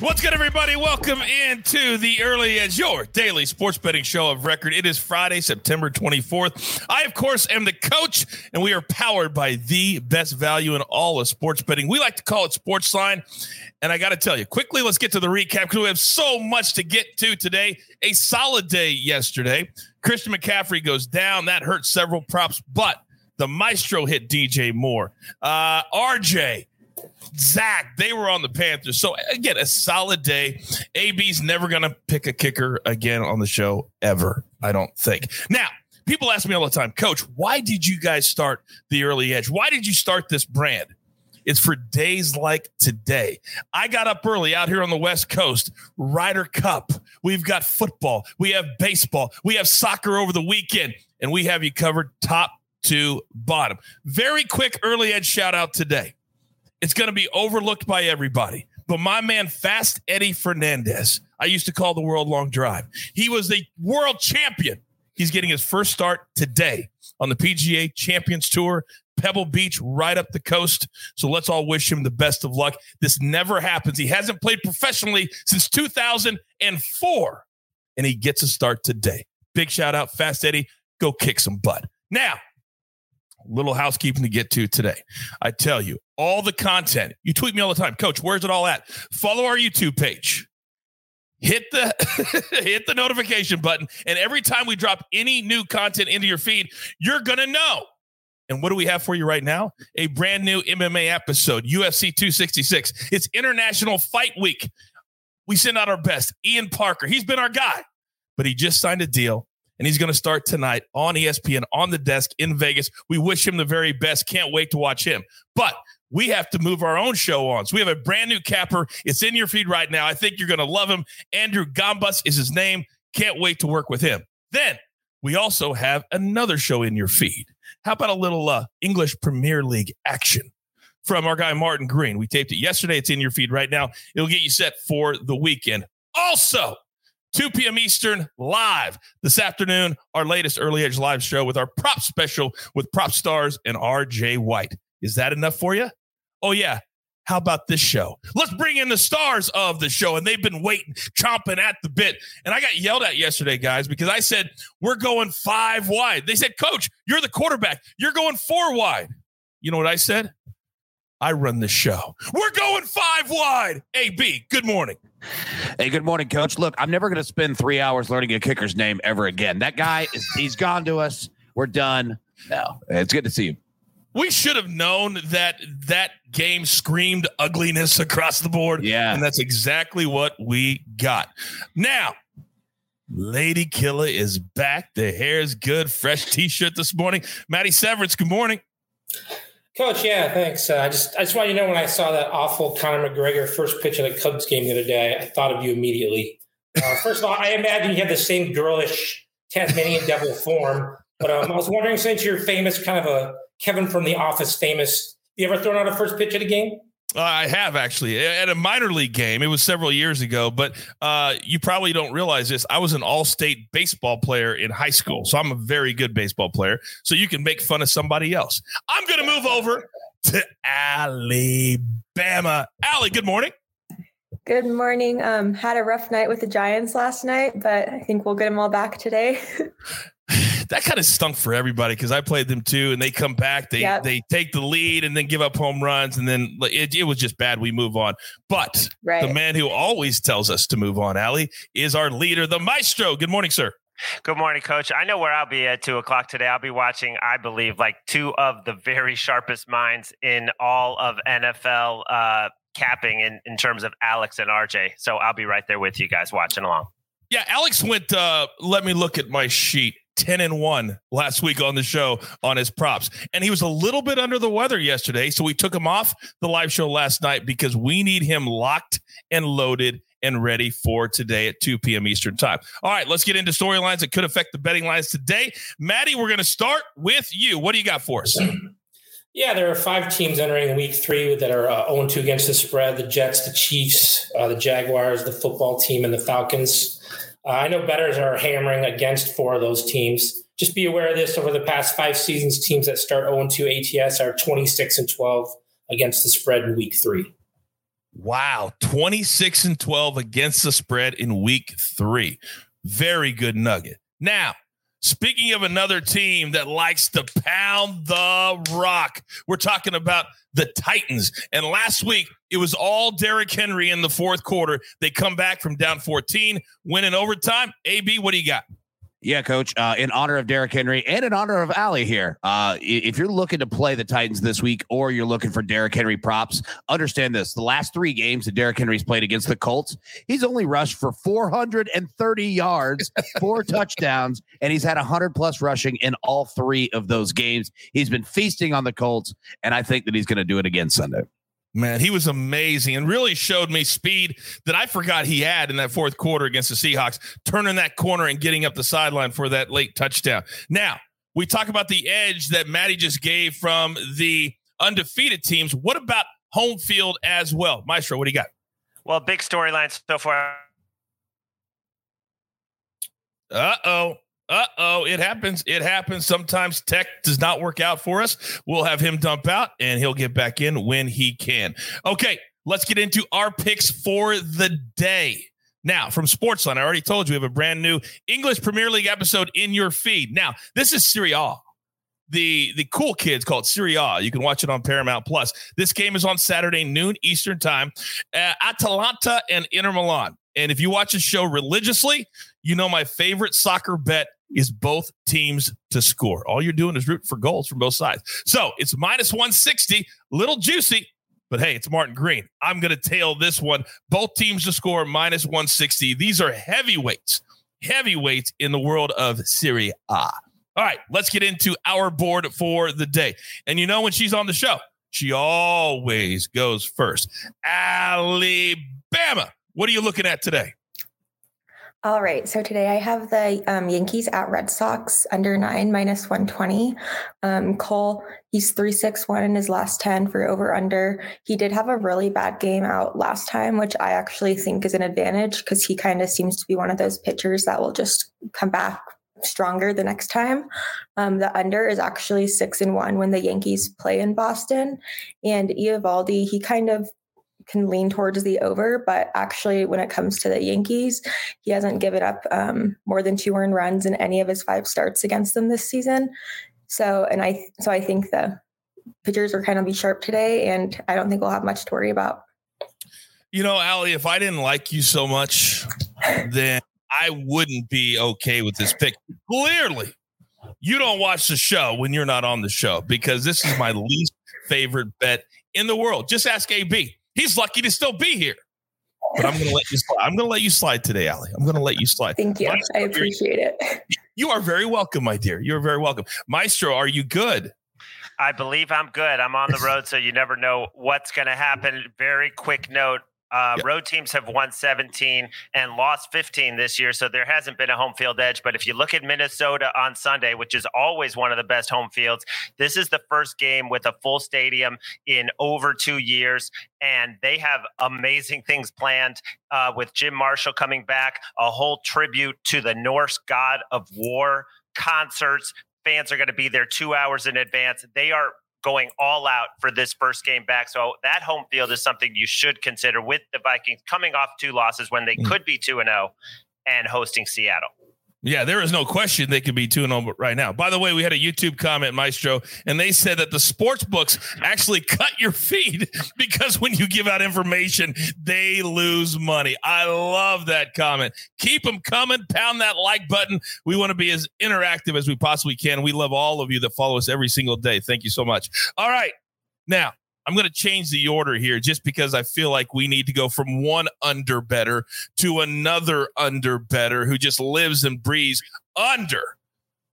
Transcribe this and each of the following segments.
What's good, everybody? Welcome into the Early Edge, your daily sports betting show of record. It is Friday, September 24th. I, of course, am the coach, and we are powered by the best value in all of sports betting. We like to call it Sportsline. And I got to tell you, quickly, let's get to the recap because we have so much to get to today. A solid day yesterday. Christian McCaffrey goes down. That hurt several props, but the maestro hit DJ Moore. Uh, RJ Zach, they were on the Panthers. So again, a solid day. AB's never going to pick a kicker again on the show ever, I don't think. Now, people ask me all the time, Coach, why did you guys start the early edge? Why did you start this brand? It's for days like today. I got up early out here on the West Coast, Ryder Cup. We've got football, we have baseball, we have soccer over the weekend, and we have you covered top to bottom. Very quick early edge shout out today. It's going to be overlooked by everybody. But my man, Fast Eddie Fernandez, I used to call the world long drive. He was the world champion. He's getting his first start today on the PGA Champions Tour, Pebble Beach, right up the coast. So let's all wish him the best of luck. This never happens. He hasn't played professionally since 2004, and he gets a start today. Big shout out, Fast Eddie. Go kick some butt. Now, little housekeeping to get to today. I tell you, all the content, you tweet me all the time, coach, where's it all at? Follow our YouTube page. Hit the hit the notification button and every time we drop any new content into your feed, you're going to know. And what do we have for you right now? A brand new MMA episode, UFC 266. It's International Fight Week. We send out our best. Ian Parker, he's been our guy, but he just signed a deal and he's going to start tonight on ESPN on the desk in Vegas. We wish him the very best. Can't wait to watch him. But we have to move our own show on. So we have a brand new capper. It's in your feed right now. I think you're going to love him. Andrew Gambus is his name. Can't wait to work with him. Then we also have another show in your feed. How about a little uh, English Premier League action? From our guy Martin Green. We taped it yesterday. It's in your feed right now. It'll get you set for the weekend. Also, 2 p.m. Eastern live this afternoon, our latest Early Edge live show with our prop special with prop stars and RJ White. Is that enough for you? Oh, yeah. How about this show? Let's bring in the stars of the show. And they've been waiting, chomping at the bit. And I got yelled at yesterday, guys, because I said, we're going five wide. They said, Coach, you're the quarterback. You're going four wide. You know what I said? I run the show. We're going five wide. AB, good morning. Hey, good morning, coach. Look, I'm never going to spend three hours learning a kicker's name ever again. That guy is, he's gone to us. We're done. No, it's good to see you. We should have known that that game screamed ugliness across the board. Yeah. And that's exactly what we got. Now, Lady Killer is back. The hair is good. Fresh t shirt this morning. Maddie Severance, good morning. Coach, yeah, thanks. Uh, I just I just want you to know when I saw that awful Conor McGregor first pitch of the Cubs game the other day, I thought of you immediately. Uh, first of all, I imagine you have the same girlish Tasmanian devil form, but um, I was wondering since you're famous, kind of a Kevin from The Office famous, you ever thrown out a first pitch of the game? Uh, I have actually at a minor league game. It was several years ago, but uh, you probably don't realize this. I was an all-state baseball player in high school, so I'm a very good baseball player. So you can make fun of somebody else. I'm going to move over to Alabama. Allie, good morning. Good morning. Um, had a rough night with the Giants last night, but I think we'll get them all back today. that kind of stunk for everybody because I played them too, and they come back, they yep. they take the lead, and then give up home runs, and then it, it was just bad. We move on, but right. the man who always tells us to move on, Allie, is our leader, the maestro. Good morning, sir. Good morning, Coach. I know where I'll be at two o'clock today. I'll be watching, I believe, like two of the very sharpest minds in all of NFL uh, capping in, in terms of Alex and RJ. So I'll be right there with you guys watching along. Yeah, Alex went. Uh, let me look at my sheet. 10 and 1 last week on the show on his props. And he was a little bit under the weather yesterday. So we took him off the live show last night because we need him locked and loaded and ready for today at 2 p.m. Eastern time. All right, let's get into storylines that could affect the betting lines today. Maddie, we're going to start with you. What do you got for us? Yeah, there are five teams entering week three that are uh, 0 2 against the spread the Jets, the Chiefs, uh, the Jaguars, the football team, and the Falcons. Uh, I know bettors are hammering against four of those teams. Just be aware of this over the past five seasons, teams that start 0 2 ATS are 26 and 12 against the spread in week three. Wow, 26 and 12 against the spread in week three. Very good nugget. Now, speaking of another team that likes to pound the rock, we're talking about the Titans. And last week, it was all Derrick Henry in the fourth quarter. They come back from down 14, win in overtime. AB, what do you got? Yeah, coach. Uh, in honor of Derrick Henry and in honor of Allie here, uh, if you're looking to play the Titans this week or you're looking for Derrick Henry props, understand this: the last three games that Derrick Henry's played against the Colts, he's only rushed for 430 yards, four touchdowns, and he's had 100 plus rushing in all three of those games. He's been feasting on the Colts, and I think that he's going to do it again Sunday. Man, he was amazing and really showed me speed that I forgot he had in that fourth quarter against the Seahawks, turning that corner and getting up the sideline for that late touchdown. Now, we talk about the edge that Maddie just gave from the undefeated teams. What about home field as well? Maestro, what do you got? Well, big storyline so far. Uh oh. Uh oh, it happens. It happens. Sometimes tech does not work out for us. We'll have him dump out and he'll get back in when he can. Okay, let's get into our picks for the day. Now, from Sportsline, I already told you we have a brand new English Premier League episode in your feed. Now, this is Serie A. The the cool kids called Serie A. You can watch it on Paramount Plus. This game is on Saturday noon Eastern time. Uh, Atalanta and Inter Milan. And if you watch the show religiously, you know my favorite soccer bet is both teams to score. All you're doing is root for goals from both sides. So it's minus 160, little juicy, but hey, it's Martin Green. I'm going to tail this one. Both teams to score minus 160. These are heavyweights, heavyweights in the world of Serie A. All right, let's get into our board for the day. And you know, when she's on the show, she always goes first. Alabama. What are you looking at today? All right. So today I have the um, Yankees at Red Sox under nine minus 120. Um, Cole, he's 361 in his last 10 for over under. He did have a really bad game out last time, which I actually think is an advantage because he kind of seems to be one of those pitchers that will just come back stronger the next time. Um, the under is actually six and one when the Yankees play in Boston. And Eovaldi, he kind of can lean towards the over, but actually, when it comes to the Yankees, he hasn't given up um, more than two earned runs in any of his five starts against them this season. So, and I, so I think the pitchers are kind of be sharp today, and I don't think we'll have much to worry about. You know, Allie, if I didn't like you so much, then I wouldn't be okay with this pick. Clearly, you don't watch the show when you're not on the show because this is my least favorite bet in the world. Just ask AB. He's lucky to still be here. But I'm gonna let you slide. I'm gonna let you slide today, Allie. I'm gonna let you slide. Thank you. Maestro, I appreciate it. You are very welcome, my dear. You're very welcome. Maestro, are you good? I believe I'm good. I'm on the road, so you never know what's going to happen. Very quick note uh, yep. Road teams have won 17 and lost 15 this year, so there hasn't been a home field edge. But if you look at Minnesota on Sunday, which is always one of the best home fields, this is the first game with a full stadium in over two years, and they have amazing things planned uh, with Jim Marshall coming back, a whole tribute to the Norse god of war, concerts. Fans are going to be there two hours in advance. They are going all out for this first game back. So that home field is something you should consider with the Vikings coming off two losses when they mm. could be 2 and 0 and hosting Seattle. Yeah, there is no question they could be 2 0 right now. By the way, we had a YouTube comment, Maestro, and they said that the sports books actually cut your feed because when you give out information, they lose money. I love that comment. Keep them coming. Pound that like button. We want to be as interactive as we possibly can. We love all of you that follow us every single day. Thank you so much. All right. Now, I'm going to change the order here just because I feel like we need to go from one under better to another under better who just lives and breathes under.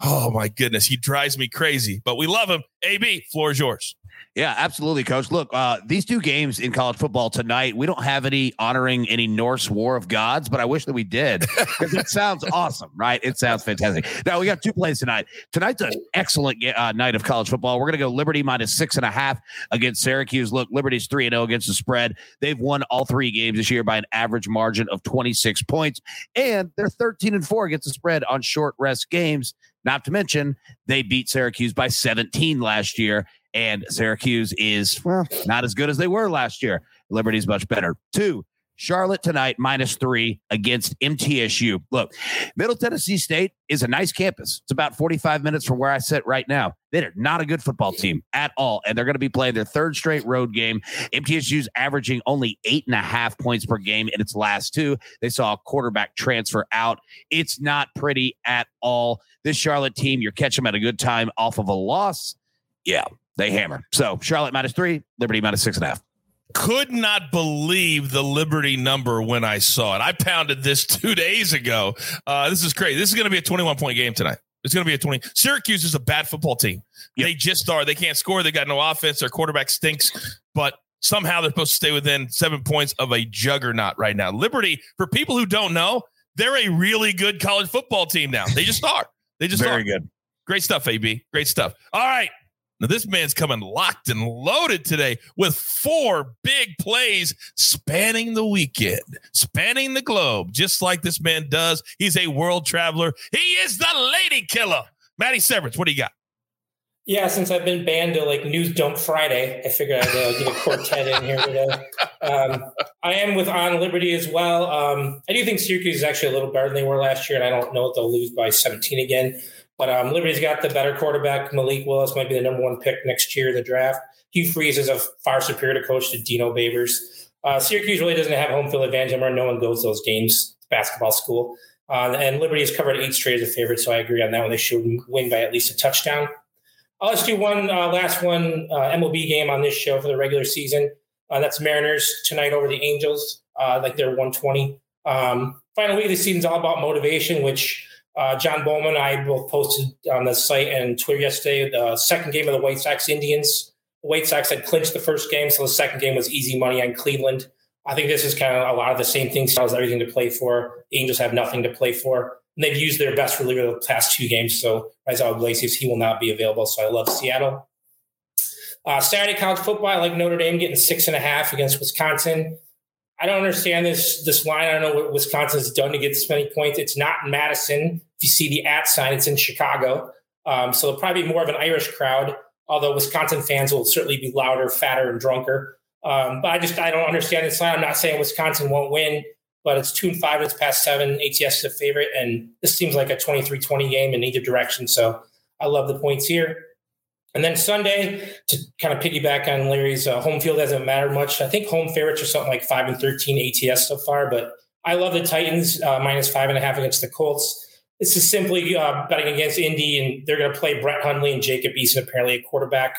Oh my goodness, he drives me crazy, but we love him. AB, floor is yours. Yeah, absolutely, coach. Look, uh, these two games in college football tonight, we don't have any honoring any Norse war of gods, but I wish that we did because it sounds awesome, right? It sounds fantastic. Now, we got two plays tonight. Tonight's an excellent uh, night of college football. We're going to go Liberty minus six and a half against Syracuse. Look, Liberty's 3 and 0 against the spread. They've won all three games this year by an average margin of 26 points, and they're 13 and 4 against the spread on short rest games. Not to mention, they beat Syracuse by 17 last year And Syracuse is, well, not as good as they were last year. Liberty's much better. Two, Charlotte tonight, minus three against MTSU. Look, Middle Tennessee State is a nice campus. It's about 45 minutes from where I sit right now. They're not a good football team at all. And they're going to be playing their third straight road game. MTSU's averaging only eight and a half points per game in its last two. They saw a quarterback transfer out. It's not pretty at all. This Charlotte team, you're catching them at a good time off of a loss. Yeah, they hammer. So Charlotte minus three, Liberty minus six and a half could not believe the Liberty number when I saw it. I pounded this two days ago. Uh, this is crazy. This is going to be a 21 point game tonight. It's going to be a 20. Syracuse is a bad football team. Yep. They just are. They can't score. They got no offense. Their quarterback stinks, but somehow they're supposed to stay within seven points of a juggernaut right now. Liberty, for people who don't know, they're a really good college football team now. They just are. They just very are. good. Great stuff, AB. Great stuff. All right. Now, this man's coming locked and loaded today with four big plays spanning the weekend, spanning the globe, just like this man does. He's a world traveler. He is the lady killer. Matty Severance, what do you got? Yeah, since I've been banned to like News Dump Friday, I figured I'd uh, get a quartet in here today. Um, I am with On Liberty as well. Um, I do think Syracuse is actually a little better than they were last year, and I don't know if they'll lose by 17 again. But um, Liberty's got the better quarterback. Malik Willis might be the number one pick next year in the draft. Hugh Freeze is a far superior coach to Dino Babers. Uh, Syracuse really doesn't have home field advantage anymore. No one goes to those games. Basketball school. Uh, and Liberty has covered eight straight as a favorite, so I agree on that one. They should win by at least a touchdown. Uh, let's do one uh, last one uh, MLB game on this show for the regular season. Uh, that's Mariners tonight over the Angels, uh, like they're 120. Um, final week of the season is all about motivation, which uh, John Bowman and I both posted on the site and Twitter yesterday the second game of the White Sox Indians. The White Sox had clinched the first game, so the second game was easy money on Cleveland. I think this is kind of a lot of the same things. Has everything to play for. The Angels have nothing to play for. And they've used their best reliever the past two games. So Raisel Iglesias, he will not be available. So I love Seattle. Uh, Saturday college football, I like Notre Dame getting six and a half against Wisconsin. I don't understand this this line. I don't know what Wisconsin's done to get this many points. It's not in Madison. If you see the at sign, it's in Chicago. Um, so it'll probably be more of an Irish crowd, although Wisconsin fans will certainly be louder, fatter, and drunker. Um, but I just I don't understand this line. I'm not saying Wisconsin won't win, but it's two and five. It's past seven. ATS is a favorite, and this seems like a 23-20 game in either direction. So I love the points here. And then Sunday, to kind of piggyback on Larry's uh, home field doesn't matter much. I think home favorites are something like five and thirteen ATS so far, but I love the Titans uh, minus five and a half against the Colts. This is simply uh, betting against Indy, and they're going to play Brett Hundley and Jacob Eason, apparently a quarterback.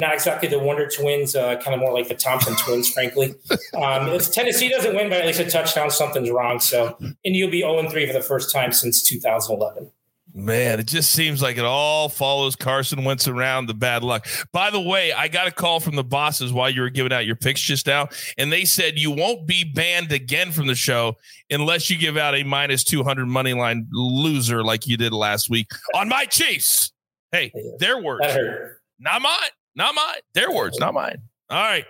Not exactly the Wonder Twins, uh, kind of more like the Thompson Twins, frankly. Um, if Tennessee doesn't win by at least a touchdown, something's wrong. So and you'll be 0 3 for the first time since 2011. Man, it just seems like it all follows Carson Wentz around the bad luck. By the way, I got a call from the bosses while you were giving out your picks just now, and they said you won't be banned again from the show unless you give out a minus 200 money line loser like you did last week on my Chiefs. Hey, their words, not mine, not mine. Their words, not mine. All right.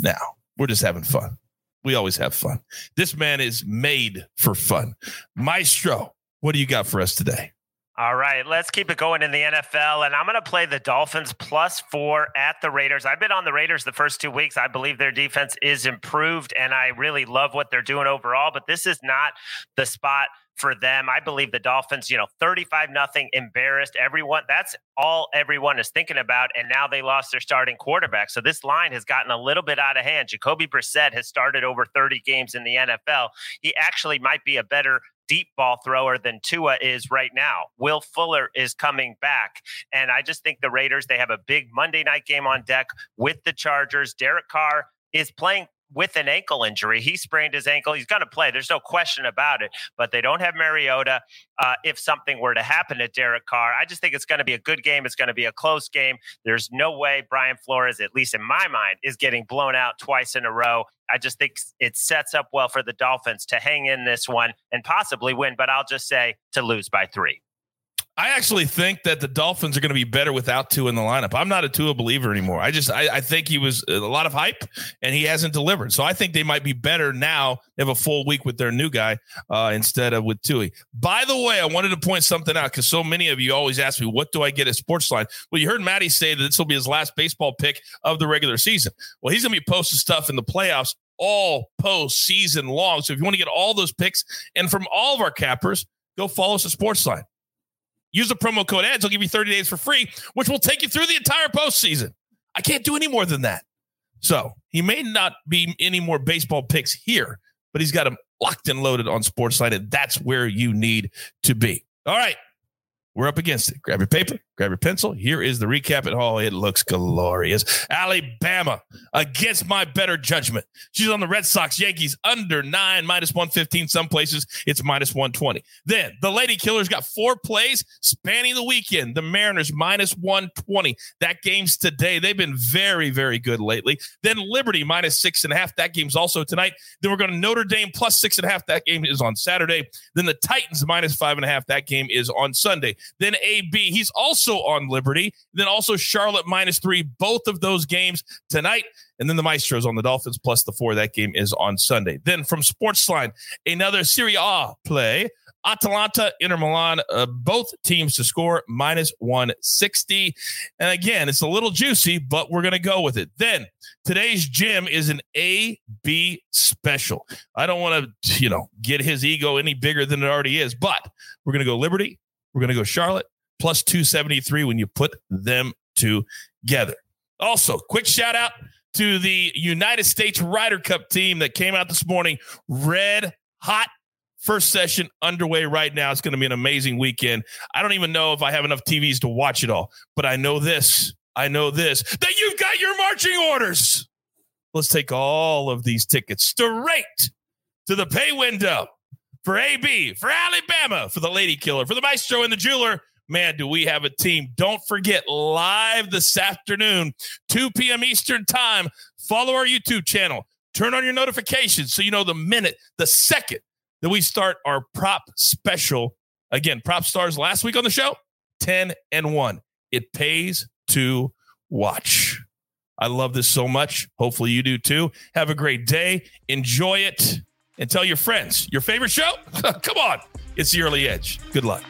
Now, we're just having fun. We always have fun. This man is made for fun. Maestro, what do you got for us today? All right, let's keep it going in the NFL. And I'm going to play the Dolphins plus four at the Raiders. I've been on the Raiders the first two weeks. I believe their defense is improved, and I really love what they're doing overall. But this is not the spot for them. I believe the Dolphins, you know, 35 nothing embarrassed everyone. That's all everyone is thinking about. And now they lost their starting quarterback. So this line has gotten a little bit out of hand. Jacoby Brissett has started over 30 games in the NFL. He actually might be a better deep ball thrower than Tua is right now. Will Fuller is coming back. And I just think the Raiders, they have a big Monday night game on deck with the Chargers. Derek Carr is playing with an ankle injury. He sprained his ankle. He's going to play. There's no question about it. But they don't have Mariota. Uh, if something were to happen to Derek Carr, I just think it's going to be a good game. It's going to be a close game. There's no way Brian Flores, at least in my mind, is getting blown out twice in a row. I just think it sets up well for the Dolphins to hang in this one and possibly win. But I'll just say to lose by three. I actually think that the Dolphins are going to be better without Tua in the lineup. I'm not a Tua believer anymore. I just I, I, think he was a lot of hype and he hasn't delivered. So I think they might be better now. They have a full week with their new guy uh, instead of with Tua. By the way, I wanted to point something out because so many of you always ask me, "What do I get at Sportsline?" Well, you heard Maddie say that this will be his last baseball pick of the regular season. Well, he's going to be posting stuff in the playoffs all postseason long. So if you want to get all those picks and from all of our cappers, go follow us at Sportsline. Use the promo code EDGE. I'll give you 30 days for free, which will take you through the entire postseason. I can't do any more than that. So he may not be any more baseball picks here, but he's got them locked and loaded on Sportsline, and that's where you need to be. All right. We're up against it. Grab your paper, grab your pencil. Here is the recap at all. It looks glorious. Alabama against my better judgment. She's on the Red Sox, Yankees under nine, minus 115. Some places it's minus 120. Then the Lady Killers got four plays spanning the weekend. The Mariners minus 120. That game's today. They've been very, very good lately. Then Liberty minus six and a half. That game's also tonight. Then we're going to Notre Dame plus six and a half. That game is on Saturday. Then the Titans minus five and a half. That game is on Sunday. Then AB, he's also on Liberty. Then also Charlotte minus three. Both of those games tonight. And then the Maestros on the Dolphins plus the four. That game is on Sunday. Then from Sportsline, another Serie A play. Atalanta, Inter Milan, uh, both teams to score minus 160. And again, it's a little juicy, but we're going to go with it. Then today's gym is an A B special. I don't want to, you know, get his ego any bigger than it already is, but we're going to go Liberty, we're going to go Charlotte plus 273 when you put them together. Also, quick shout out to the United States Ryder Cup team that came out this morning, red hot. First session underway right now. It's going to be an amazing weekend. I don't even know if I have enough TVs to watch it all, but I know this. I know this that you've got your marching orders. Let's take all of these tickets straight to the pay window for AB, for Alabama, for the Lady Killer, for the Maestro and the Jeweler. Man, do we have a team. Don't forget, live this afternoon, 2 p.m. Eastern Time. Follow our YouTube channel. Turn on your notifications so you know the minute, the second that we start our prop special. Again, prop stars last week on the show 10 and 1. It pays to watch. I love this so much. Hopefully, you do too. Have a great day. Enjoy it and tell your friends your favorite show. Come on, it's the early edge. Good luck.